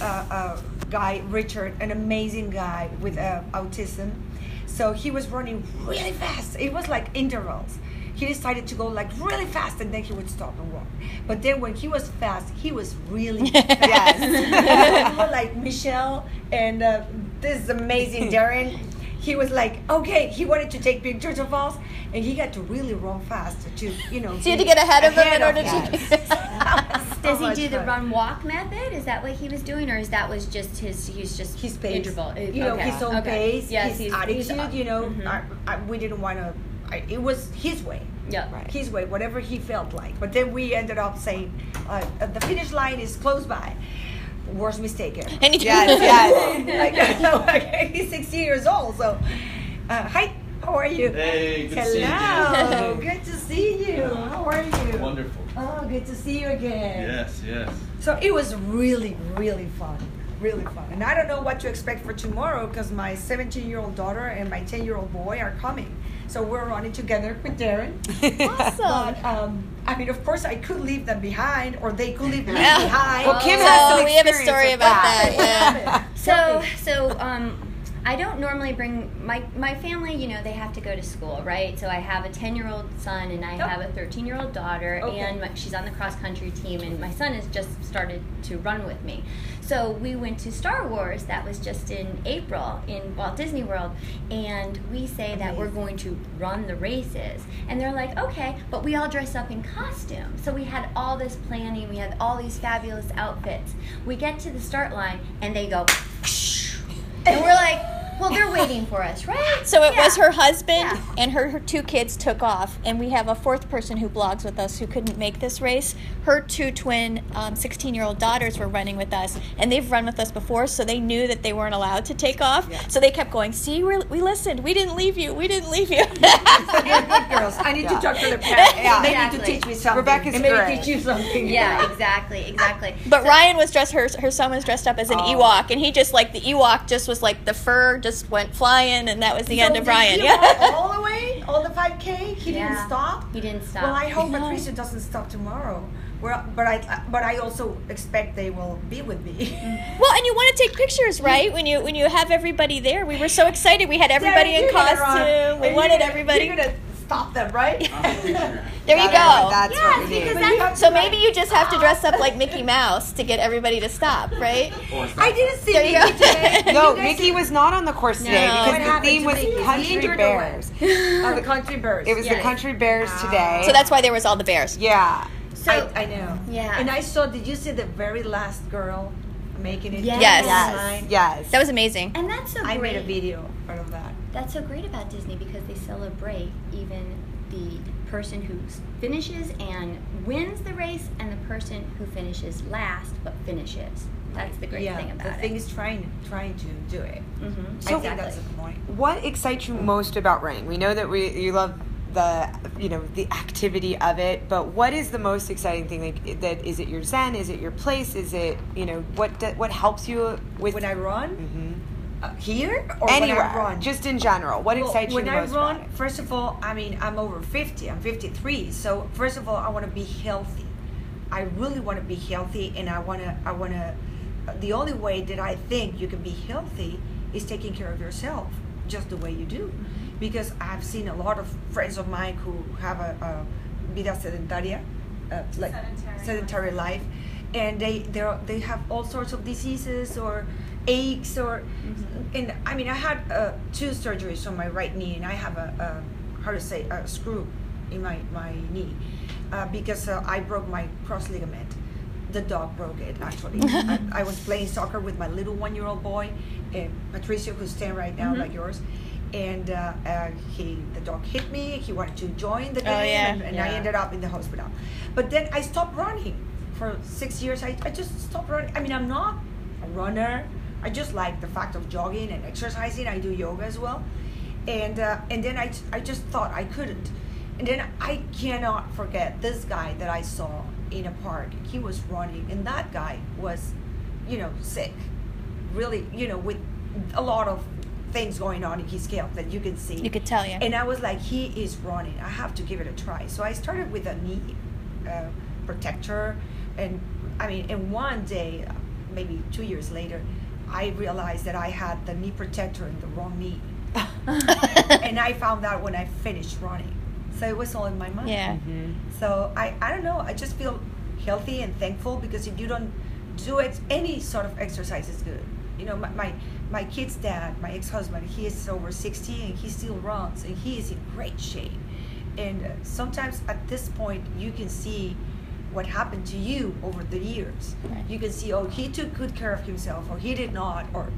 uh, uh, guy, Richard, an amazing guy with uh, autism. So he was running really fast. It was like intervals. He decided to go like really fast and then he would stop and walk. But then when he was fast, he was really fast. Like Michelle and uh, this amazing Darren. He was like, okay, he wanted to take pictures of us, and he had to really run fast to, you know. So you had to get ahead of him in order to. Does he do the run walk method? Is that what he was doing, or is that was just his? He's just his pace. Interval. You know, okay. his own okay. pace, Yes, his he's, attitude. he's, you know, mhm. I, I, we didn't want to. It was his way. Yeah. Right. His way, whatever he felt like. But then we ended up saying, uh, the finish line is close by. Worst mistake ever. And Yes, yes. like, like, he's 16 years old, so. Uh, hi, how are you? Hey, good to see you. Hello, good to see you. How are you? Wonderful. Oh, good to see you again. Yes, yes. So it was really, really fun. Really fun. And I don't know what to expect for tomorrow because my 17 year old daughter and my 10 year old boy are coming. So we're running together with Darren. Awesome. But, um, I mean, of course, I could leave them behind or they could leave me Yeah. behind. Well, Kim So has some we have a story about that. that. Yeah. So, so um, I don't normally bring my my family. You know, they have to go to school, right? So I have a ten year old son and I Oh. have a thirteen year old daughter, Okay. and my, she's on the cross country team, and my son has just started to run with me. So we went to Star Wars. That was just in April in Walt Disney World, and we say that we're going to run the races, and they're like, okay, but we all dress up in costume. So we had all this planning. We had all these fabulous outfits. We get to the start line, and they go. And we're like, well, they're waiting for us, right? So it was her husband Yeah. and her, her two kids took off, and we have a fourth person who blogs with us who couldn't make this race. Her two twin, um, sixteen year old daughters were running with us, and they've run with us before, so they knew that they weren't allowed to take off. So they kept going. See, we we listened. We didn't leave you. We didn't leave you. Good girls. I need to talk to the parents. Yeah. They need to teach me something. Rebecca's and maybe great. teach you something. Yeah, exactly, exactly. But Ryan was dressed. Her her son was dressed up as an Oh. Ewok, and he just like the Ewok just was like the fur just went flying, and that was the So end of did Ryan. Yeah. all the way, all the 5K. He Yeah. didn't stop. He didn't stop. Well, I hope No. Patricia doesn't stop tomorrow. Well, but I, but I also expect they will be with me. Well, and you want to take pictures, right? When you when you have everybody there, we were so excited. We had everybody Sarah, in you're gonna run, costume. We wanted you're gonna- everybody. You're gonna stop them, right? There you go. That's Yes, what we because need. But you have So to, maybe you just have to dress up like Mickey Mouse to get everybody to stop, right? I didn't see There Mickey today. No, Mickey see- was not on the course today No. What because the theme was Mickey? Country injured bears. Oh, the country birds. It was the country bears Ah. today. So that's why there was all the bears. yeah. So I, I know. Yeah. And I saw. Did you see the very last girl making it? Yes. Yes. Yes. Yes. That was amazing. and that's so I made a video out of that. That's so great about Disney because they celebrate even the person who finishes and wins the race and the person who finishes last but finishes. That's the great yeah, thing about the it. thing is trying trying to do it. mm-hmm. I exactly. think that's the point. What excites you most about running? We know that we you love the you know the activity of it, but what is the most exciting thing? Like that is it your zen? Is it your place? Is it you know what do- what helps you with When I run Mhm. Uh, here or anywhere? when I run, Just in general, what Well, excites you when the I most run, about it? first of all, I mean, I'm over 50. I'm 53. So first of all, I want to be healthy. I really want to be healthy, and I want to. I want to. The only way that I think you can be healthy is taking care of yourself, just the way you do. Because I've seen a lot of friends of mine who have a, a vida sedentaria, uh, like Sedentary. sedentary life, and they they they have all sorts of diseases or aches or and I mean I had uh, two surgeries on my right knee and I have a, a how to say a screw in my my knee uh, because uh, I broke my cross ligament. The dog broke it actually. I, I was playing soccer with my little one year old boy, and Patricia, who's ten right now, like yours. And uh, uh, he, the dog hit me. He wanted to join the game, Oh, yeah. and, and I ended up in the hospital. But then I stopped running for six years. I, I just stopped running. I mean, I'm not a runner. I just like the fact of jogging and exercising. I do yoga as well, and uh, and then I, I just thought I couldn't, and then I cannot forget this guy that I saw in a park. He was running, and that guy was, you know, sick, really, you know, with a lot of things going on in his scalp that you can see. You could tell, yeah. And I was like, he is running. I have to give it a try. So I started with a knee uh, protector, and I mean, in one day, maybe two years later, I realized that I had the knee protector in the wrong knee, and I found out when I finished running. So it was all in my mind. Yeah. Mhm. So I, I don't know. I just feel healthy and thankful because if you don't do it, any sort of exercise is good. You know, my, my, my kid's dad, my ex-husband, he is over 60 and he still runs and he is in great shape. And uh, sometimes at this point, you can see what happened to you over the years. Right. You can see, oh, he took good care of himself or he did not, or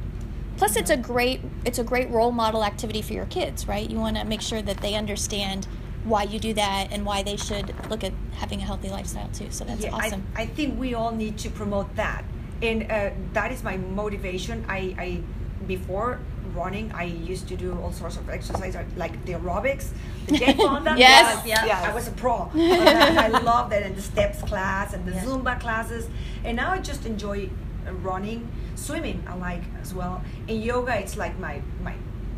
Plus, it's a great it's a great role model activity for your kids, right? You want to make sure that they understand why you do that and why they should look at having a healthy lifestyle too. So that's yeah, awesome. I, I think we all need to promote that, and uh, that is my motivation. I, I before running, I used to do all sorts of exercise uh, like the aerobics. The Jane Fonda. Yes. Yes. Yes. I was a pro. I, I loved it, and the steps class and the Yes. Zumba classes, and now I just enjoy uh, running, swimming. I like as well, and yoga. It's like my my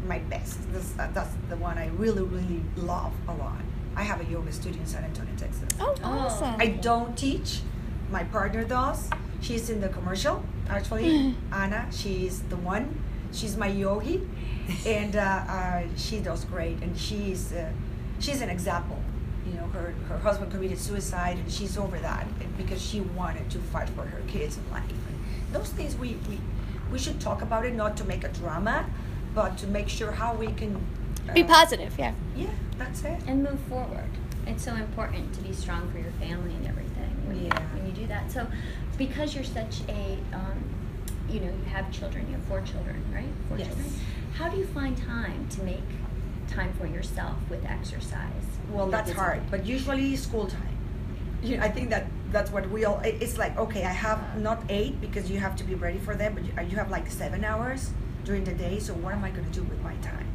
my best. This, uh, that's the one I really really love a lot. I have a yoga studio in San Antonio, Texas. oh, Oh. awesome. I don't teach. My partner does. She's in the commercial, actually. Anna, she's the one. She's my yogi, and uh, uh, she does great. And she's uh, she's an example. You know, her her husband committed suicide, and she's over that because she wanted to fight for her kids and life. And those things we, we we should talk about it, not to make a drama, but to make sure how we can uh, Be positive, yeah. Yeah, that's it. and move forward. It's so important to be strong for your family and everything when, you, Yeah. when you do that. So, because you're such a, um, you know, you have children, you have four children, right? Four Yes. children. How do you find time to make time for yourself with exercise? Well, that's hard, but usually school time. You, I think that that's what we all. it- It's like okay, I have not eight because you have to be ready for them, but you, you have like seven hours during the day. So what am I going to do with my time?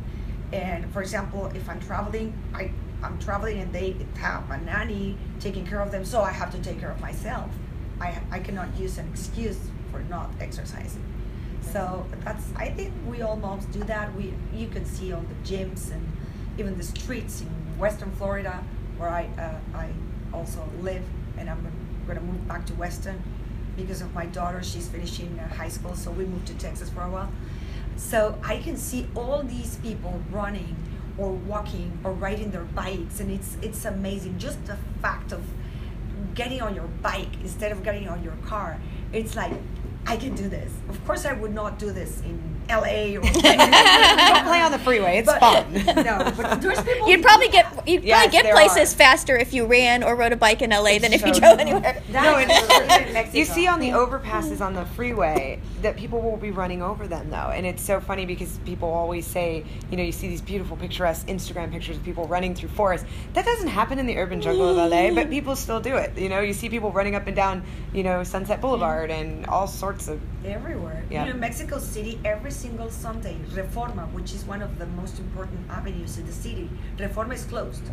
And for example, if I'm traveling, I I'm traveling and they have a nanny taking care of them, so I have to take care of myself. I I cannot use an excuse for not exercising. So that's I think we all moms do that. We you can see on the gyms and even the streets in Weston Florida where I uh, I also live and I'm going to move back to Weston because of my daughter. She's finishing uh, high school, so we moved to Texas for a while. So I can see all these people running or walking or riding their bikes, and it's it's amazing. Just the fact of getting on your bike instead of getting on your car, it's like I can do this. Of course, I would not do this in LA or. Don't play on the freeway. It's But- fun. No, but there's people. You'd probably get you'd Yes, probably get places are. faster if you ran or rode a bike in LA than if you drove anywhere. That No, is it's true. true. Even in Mexico. You see on the mm. overpasses on the freeway that people will be running over them though, and it's so funny because people always say, you know, you see these beautiful picturesque Instagram pictures of people running through forests. That doesn't happen in the urban jungle of LA, but people still do it. You know, you see people running up and down, you know, Sunset Boulevard and all sorts of. everywhere. Yeah. You know, Mexico City, every single Sunday, Reforma, which is one of the most important avenues in the city, Reforma is closed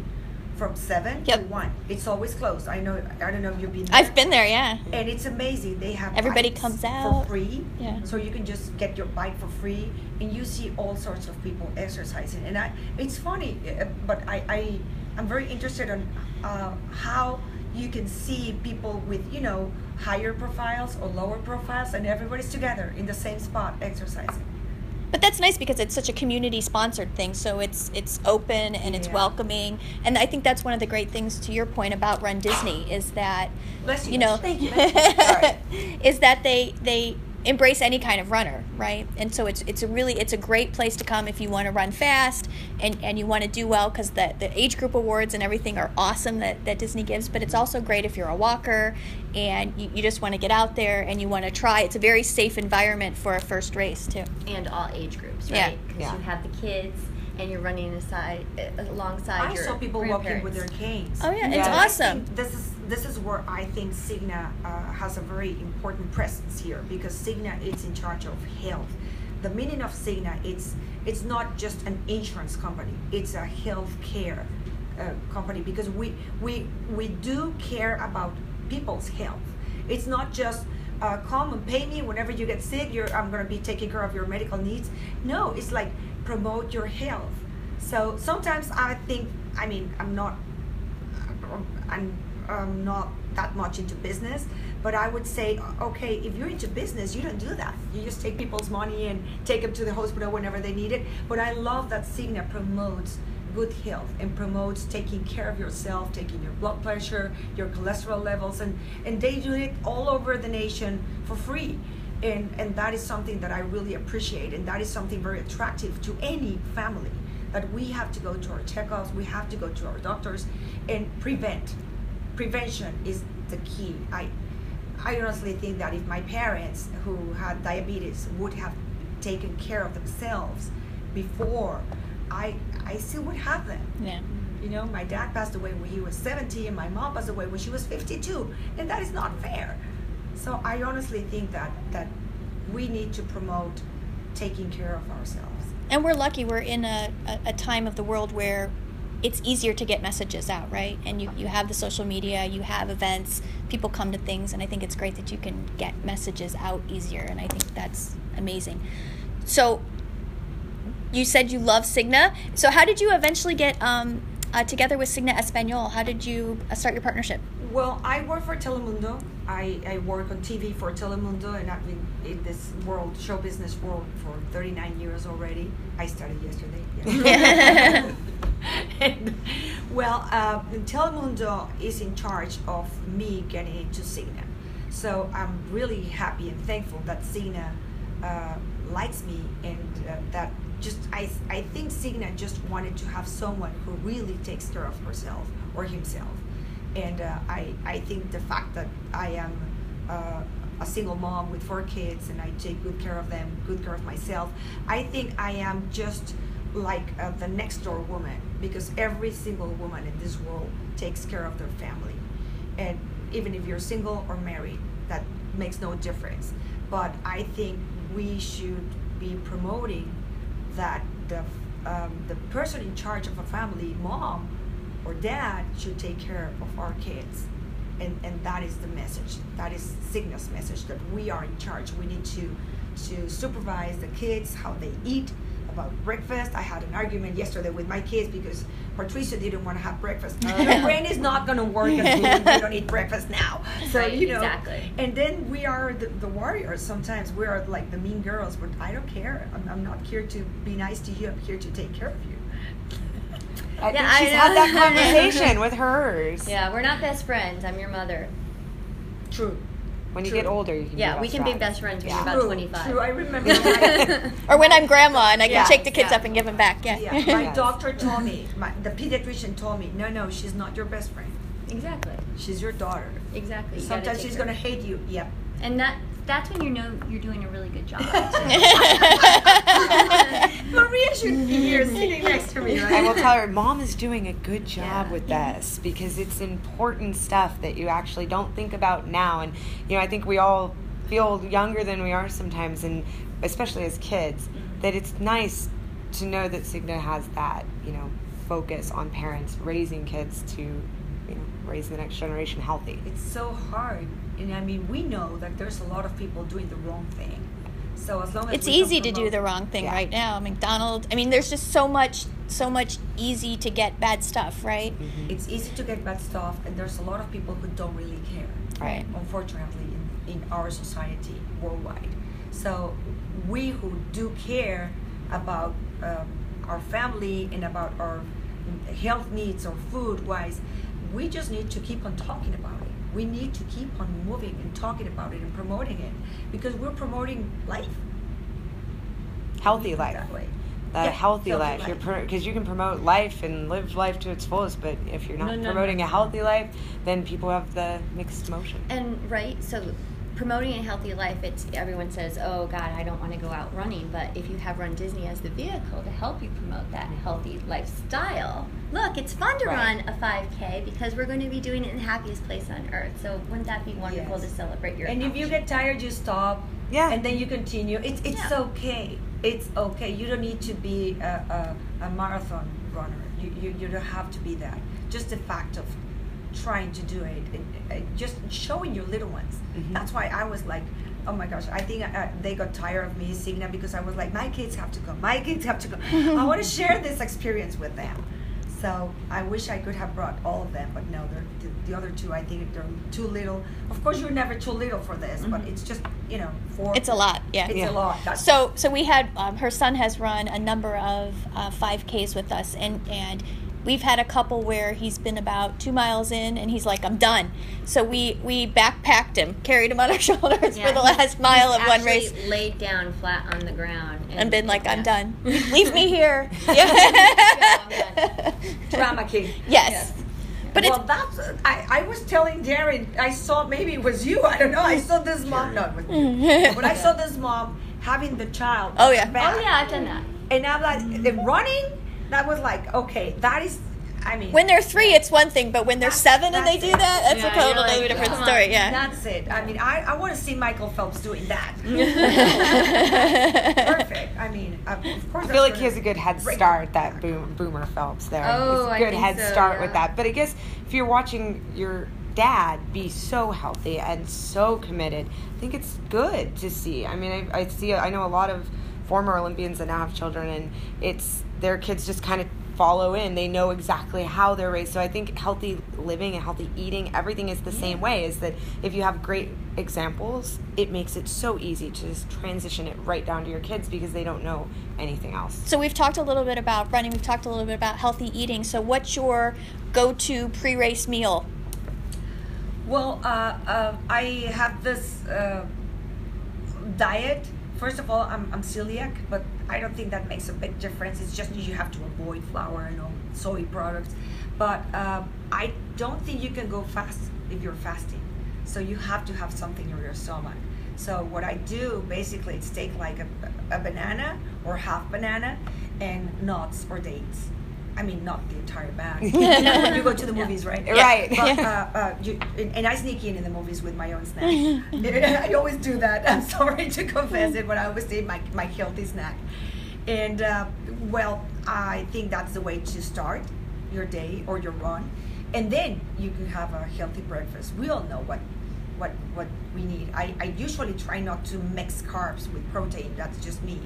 from seven to one. It's always closed. I know. I don't know if you've been. There. I've been there, yeah. And it's amazing. They have Everybody comes for free. Yeah. So you can just get your bike for free, and you see all sorts of people exercising. And I, it's funny, uh, but I, I, I'm very interested on uh, how you can see people with you know higher profiles or lower profiles, and everybody's together in the same spot exercising. But that's nice because it's such a community sponsored thing, so it's it's open and it's Yeah. welcoming. And I think that's one of the great things to your point about Run Disney is that Bless you. you know Thank you. Is that they they embrace any kind of runner, right? And so it's it's a really it's a great place to come if you want to run fast and, and you want to do well because the, the age group awards and everything are awesome that, that Disney gives. But it's also great if you're a walker and you, you just want to get out there and you want to try. It's a very safe environment for a first race too. and all age groups, right? Because Yeah. you have the kids and you're running aside uh, alongside I your saw people walking with their canes. Oh, yeah, it's And awesome. This is this is where I think Cigna uh, has a very important presence here because Cigna is in charge of health. The meaning of Cigna it's it's not just an insurance company; it's a health care uh, company because we we we do care about people's health. It's not just uh, come and pay me whenever you get sick. I'm going to be taking care of your medical needs. No, it's like promote your health. So sometimes I think, I mean, I'm not, I'm, I'm not that much into business, But I would say, okay, if you're into business, you don't do that. You just take people's money and take them to the hospital whenever they need it. But I love that Cigna promotes good health and promotes taking care of yourself, taking your blood pressure, your cholesterol levels, and, and they do it all over the nation for free. And, and that is something that I really appreciate, and that is something very attractive to any family that we have to go to our checkups, we have to go to our doctors, and prevent. Prevention is the key. I, I honestly think that if my parents who had diabetes would have taken care of themselves before, I I still would have them. Yeah. You know, my dad passed away when he was 70 and my mom passed away when she was 52, and that is not fair. So I honestly think that that we need to promote taking care of ourselves. And we're lucky we're in a, a, a time of the world where it's easier to get messages out, right? And you, you have the social media, you have events, people come to things, and I think it's great that you can get messages out easier, and I think that's amazing. So, you said you love Cigna. So, how did you eventually get um, uh, together with Cigna Espanol? How did you uh, start your partnership? Well, I work for Telemundo. I, I work on TV for Telemundo, and I've been in this world, show business world, for 39 years already. I started yesterday. Yeah. well, uh, Telemundo is in charge of me getting into Cigna. So I'm really happy and thankful that Cigna uh, likes me and uh, that just I, I think Cigna just wanted to have someone who really takes care of herself or himself and uh, I, I think the fact that I am uh, a single mom with four kids and I take good care of them, good care of myself, I think I am just like uh, the next door woman because every single woman in this world takes care of their family. And even if you're single or married, that makes no difference. But I think we should be promoting that the, um, the person in charge of a family, mom, or dad should take care of our kids. And, and that is the message. That is Cigna's message that we are in charge. We need to to supervise the kids, how they eat, about breakfast. I had an argument yesterday with my kids because Patricia didn't want to have breakfast. Uh, Her brain is not going to work if we don't eat breakfast now. So Right, you know, exactly. and then we are the, the warriors. Sometimes we are like the mean girls, but I don't care. I'm, I'm not here to be nice to you. I'm here to take care of you. I Yeah, think she's I had that conversation with hers. Yeah, we're not best friends. I'm your mother. True. When you True. get older, you can. Yeah, be we best can be best friends when Yeah. you're about True, 25. True. I remember. My, Or when I'm grandma and I can Yeah, shake the kids yeah. up and give them back. Yeah. yeah, my Yes. doctor told me. My, the pediatrician told me, no, no, she's not your best friend. exactly. She's your daughter. Exactly. You gotta Sometimes take she's her. gonna hate you. Yep. And that that's when you know you're doing a really good job. Maria should be here mm-hmm. sitting next to me, right? I will tell her, Mom is doing a good job Yeah. with this because it's important stuff that you actually don't think about now. And, you know, I think we all feel younger than we are sometimes, and especially as kids, that it's nice to know that Cigna has that, you know, focus on parents raising kids to, you know, raise the next generation healthy. It's so hard, and I mean, we know that there's a lot of people doing the wrong thing. So as long as it's we can easy to do the wrong thing Yeah. right now. McDonald's. I mean, there's just so much, so much easy to get bad stuff, right? It's easy to get bad stuff, and there's a lot of people who don't really care. Right. Unfortunately, in, in our society worldwide. So we who do care about um, our family and about our health needs or food wise, we just need to keep on talking about it. We need to keep on moving and talking about it and promoting it because we're promoting life. Healthy life. That way. That Yeah, healthy, healthy life. life. You're because you can promote life and live life to its fullest, but if you're not No, no, promoting no, a healthy life, then people have the mixed emotion. and right, so promoting a healthy life, it's everyone says, "Oh God, I don't want to go out running." But if you have Run Disney as the vehicle to help you promote that healthy lifestyle, look, it's fun to Right. run a 5K because we're going to be doing it in the happiest place on earth. So wouldn't that be wonderful Yes. to celebrate your? And if you get tired, you stop. Yeah. And then you continue. It's it's Yeah. okay. It's okay. You don't need to be a, a, a marathon runner. You, you you don't have to be that. Just the fact of trying to do it and, and just showing your little ones. Mhm. That's why I was like, oh my gosh, I think uh, they got tired of me seeing that because I was like, my kids have to go. My kids have to go. I want to share this experience with them. So I wish I could have brought all of them, but no, they're the, the other two. I think they're too little. Of course, you're never too little for this, but it's just you know for It's a lot, yeah. It's Yeah. a lot. That's So, so we had um, her son has run a number of uh, 5Ks with us, and and we've had a couple where he's been about two miles in, and he's like, "I'm done." So we we backpacked him, carried him on our shoulders Yeah, for the he's- last mile he's of one race, laid down flat on the ground and been like, "I'm yeah. done. Leave me here." Yeah. drama king. yes. But well, that's. I, I was telling Darren. I saw maybe it was you. I don't know. I saw this mom. No, it was you. But I saw this mom having the child. Oh, yeah. back. Oh yeah, I've done that. And I'm like, the running. That was like, okay, that is. I mean, when they're three, it's one thing, but when they're That's- seven and they that's do that, that's Yeah, a totally you're like, different story. Yeah. That's it. I mean, I, I want to see Michael Phelps doing that. Perfect. I mean, uh, of course. I feel like he has a good head start, that boom, Boomer Phelps there. Oh, He's a I good think head so, start yeah. with that. But I guess if you're watching your dad be so healthy and so committed, I think it's good to see. I mean, I, I see, I know a lot of former Olympians that now have children, and it's their kids just kind of follow in. They know exactly how they're raised. So I think healthy living and healthy eating, everything is the same way. Is that if you have great examples, it makes it so easy to just transition it right down to your kids because they don't know anything else. So we've talked a little bit about running. We've talked a little bit about healthy eating. So what's your go-to pre-race meal? Well, uh, uh, I have this uh, diet. First of all, I'm, I'm celiac, but I don't think that makes a big difference. It's just you have to avoid flour and all soy products. But uh, I don't think you can go fast if you're fasting. So you have to have something in your stomach. So what I do basically is take like a, a banana or half banana and nuts or dates. I mean, not the entire bag. you know, you go to the movies, right? Right. But, uh, uh, you, and, and I sneak in in the movies with my own snack. I always do that. I'm sorry to confess it, but I always take my, my healthy snack. And uh, well, I think that's the way to start your day or your run. And then you can have a healthy breakfast. We all know what what what we need. I, I usually try not to mix carbs with protein. That's just me.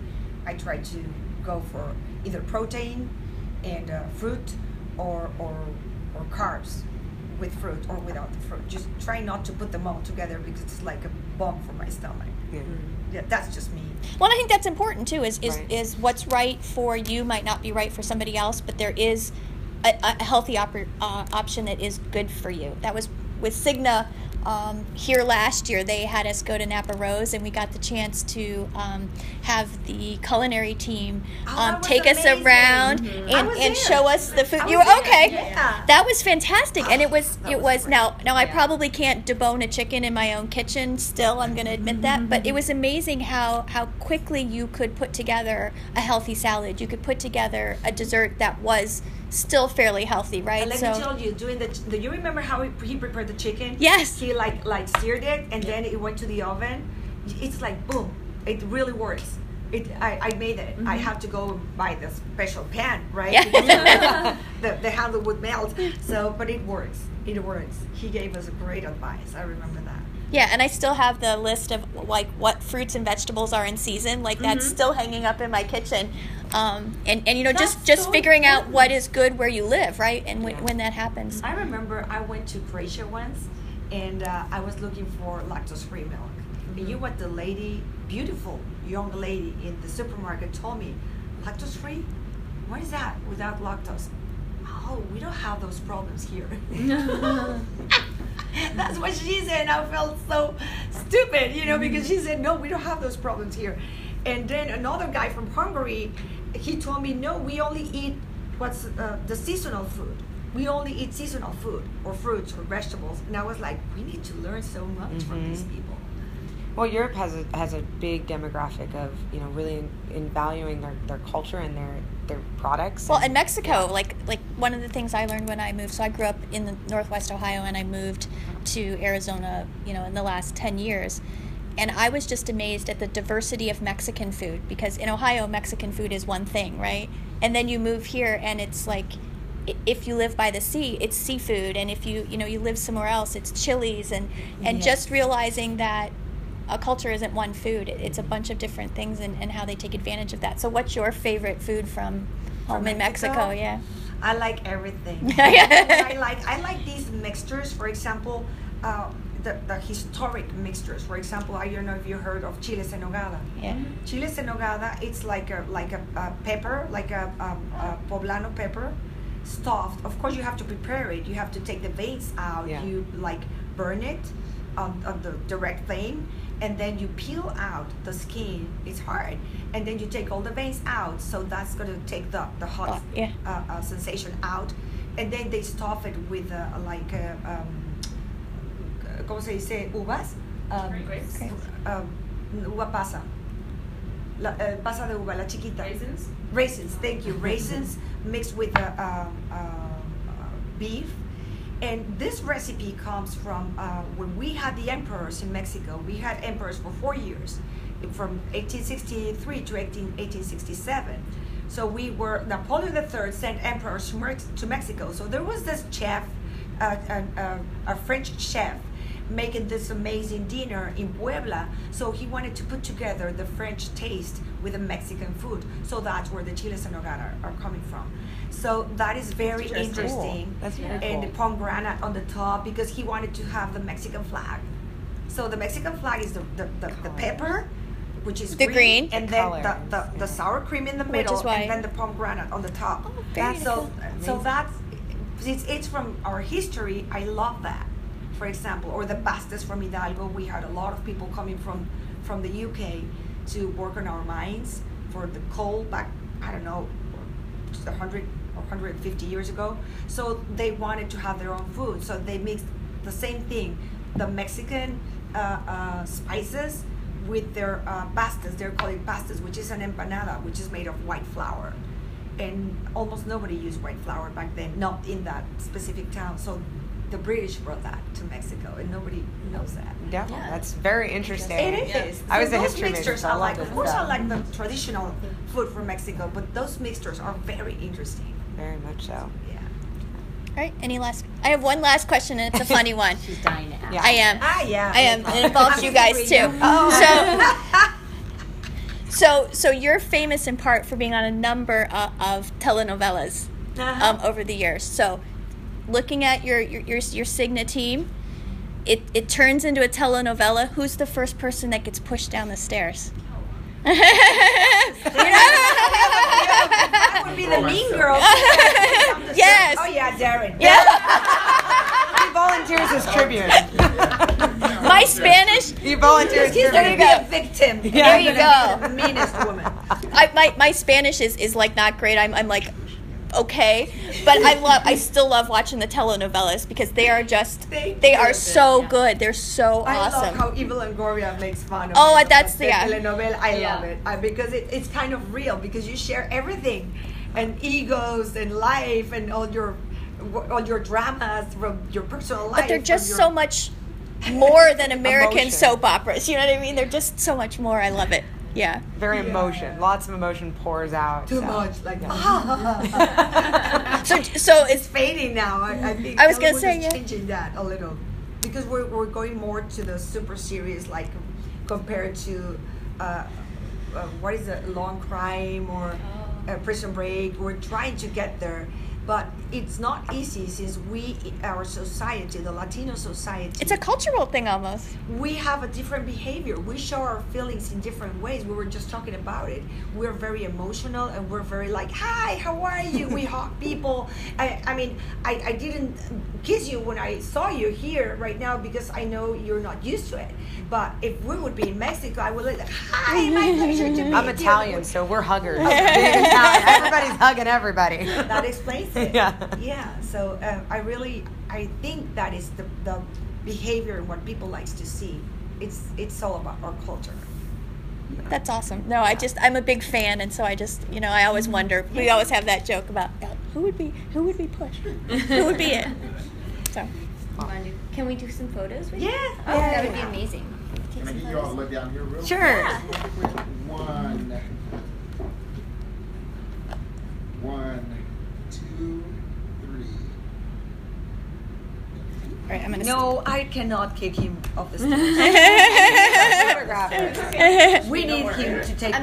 I try to go for either protein and uh, fruit or or or carbs with fruit or without the fruit. Just try not to put them all together because it's like a bomb for my stomach. Yeah. Yeah, that's just me. Well, I think that's important too. Is is, Right. is what's right for you might not be right for somebody else, but there is a, a healthy oper, uh, option that is good for you. That was with Cigna um, here last year. They had us go to Napa Rose, and we got the chance to um, have the culinary team Oh, um, take us amazing. around Mhm. And, and show us the food. You were okay? yeah. That was fantastic, and it was it was was now now I probably can't debone a chicken in my own kitchen. Still, I'm going to admit that, but it was amazing how how quickly you could put together a healthy salad. You could put together a dessert that was still fairly healthy, right? And let me tell you, doing the, do you remember how he, he prepared the chicken? Yes. He like like seared it and then it went to the oven. It's like boom, it really works. It, I, I made it. I have to go buy the special pan, right? Yeah. The, the handle would melt. So, but it works. It works. He gave us a great advice. I remember that. Yeah, and I still have the list of like what fruits and vegetables are in season. Like that's Mhm. still hanging up in my kitchen. Um, and, and you know just That's just so figuring out what is good where you live, right? And when, Yeah. when that happens. I remember I went to Croatia once, and uh, I was looking for lactose-free milk. And you know what the lady, beautiful young lady in the supermarket, told me, lactose-free? What is that? Without lactose? Oh, we don't have those problems here. That's what she said. And I felt so stupid, you know, because she said, no, we don't have those problems here. And then another guy from Hungary, he told me, no, we only eat what's uh, the seasonal food. We only eat seasonal food or fruits or vegetables. And I was like, we need to learn so much from these Mhm. people. Well, Europe has a has a big demographic of you know really in, in valuing their, their culture and their their products. Well, in Mexico, like like one of the things I learned when I moved. So I grew up in the Northwest Ohio, and I moved to Arizona. You know, in the last ten years, and I was just amazed at the diversity of Mexican food because in Ohio, Mexican food is one thing, right? And then you move here, and it's like. If you live by the sea, it's seafood, and if you you know you live somewhere else, it's chilies, and and Yes. just realizing that a culture isn't one food; it's a bunch of different things, and, and how they take advantage of that. So, what's your favorite food from home in Mexico? Mexico? Yeah. I like everything. I like I like these mixtures. For example, uh, the, the historic mixtures. For example, I don't know if you heard of chiles en nogada. Yeah. Chiles en nogada, it's like a like a, a pepper, like a, um, a poblano pepper, stuffed. Of course, you have to prepare it. You have to take the veins out. Yeah. You like burn it on, on the direct flame, and then you peel out the skin. It's hard, and then you take all the veins out. So that's gonna take the the hot Oh, yeah. uh, uh, sensation out, and then they stuff it with uh, like uh, um, ¿cómo se dice? Uvas. Um, Grapes. um, uva pasa. La, uh, pasa de uva, la chiquita. Raisins? Raisins, thank you. Raisins mixed with uh, uh, uh, beef. And this recipe comes from uh, when we had the emperors in Mexico. We had emperors for four years, from 1863 to 18, 1867. So we were Napoleon III sent emperors to, to Mexico. So there was this chef, uh, uh, uh, a French chef, making this amazing dinner in Puebla. So he wanted to put together the French taste with the Mexican food. So that's where the chiles en nogada are, are coming from. So that is very That's cool. interesting. That's very And the pomegranate on the top because he wanted to have the Mexican flag. So the Mexican flag is the, the, the, the pepper, which is The green. and then Color. the, the, the sour cream in the middle, and then the pomegranate on the top. Oh, That's so so Amazing. that's it's, it's from our history. I love that. For example, or the pastas from Hidalgo. We had a lot of people coming from from the UK to work on our mines for the coal back. I don't know, just hundred or 150 years ago. So they wanted to have their own food. So they mixed the same thing, the Mexican uh, uh, spices with their uh, pastas. They're calling pastas, which is an empanada, which is made of white flour. And almost nobody used white flour back then, not in that specific town. So the British brought that to Mexico, and nobody knows that. Definitely. Yeah. That's very interesting. It is. Yeah. I was a those history major, mixtures so I I like. this Of course, I like the traditional food from Mexico, but those mixtures are very interesting. Very much so. Yeah. All right. Any last? I have one last question, and it's a funny one. She's dying to ask. Yeah. I am. Ah, yeah. I am. And it involves you guys too. you. Oh. So, so, so you're famous in part for being on a number of, of telenovelas Uh-huh. um, over the years. So, looking at your your your, your Cigna team, it it turns into a telenovela. Who's the first person that gets pushed down the stairs? that would be the mean girl. Yes. Oh yeah, Darren. Yeah. He volunteers as tribute. My Spanish. He volunteers He's gonna There be you a victim. There you go. The meanest woman. I, my, my Spanish is, is like not great. I'm, I'm like okay, but I love I still love watching the telenovelas because they are just Thank they are so good. They're so awesome. I love how Eva Longoria makes fun of Oh, it, that's- the yeah. telenovela. I Yeah. love it I, because it, it's kind of real because you share everything, and egos and life and all your all your dramas from your personal life. but they're just so much more than American soap operas. You know what I mean? They're just so much more. I love it. Yeah. Very Yeah. emotion. Lots of emotion pours out. too so. much. Like So so it's it's fading now. I, I think I was gonna say, is yeah. changing that a little because we're, we're going more to the super serious, like compared to uh, uh, what is it long crime or Oh. uh, prison break we're trying to get there but it's not easy since we our society the latino society it's a cultural thing almost. we have a different behavior. We show our feelings in different ways. We were just talking about it. We're very emotional and we're very like, hi, how are you? We hug people. I, I mean, I, I didn't kiss you when I saw you here right now because I know you're not used to it. But if we would be in Mexico, I would like, hi, my pleasure to meet I'm you." Italian, so we're huggers. Being Italian, everybody's hugging everybody. That explains it. Yeah. Yeah. So um, I really, I think that is the, the behavior and what people likes to see. It's it's all about our culture. That's awesome. No, I just I'm a big fan, and so I just you know I always wonder. We always have that joke about uh, who would be who would be pushed, who would be it. So You wanna do- Can we do some photos with you? Yeah. Oh, that would be amazing. Can I some get you all to look down here real Sure. quick? One. One, two, three. All right, I'm gonna. No, I cannot kick him off the stage. We need him to take pictures.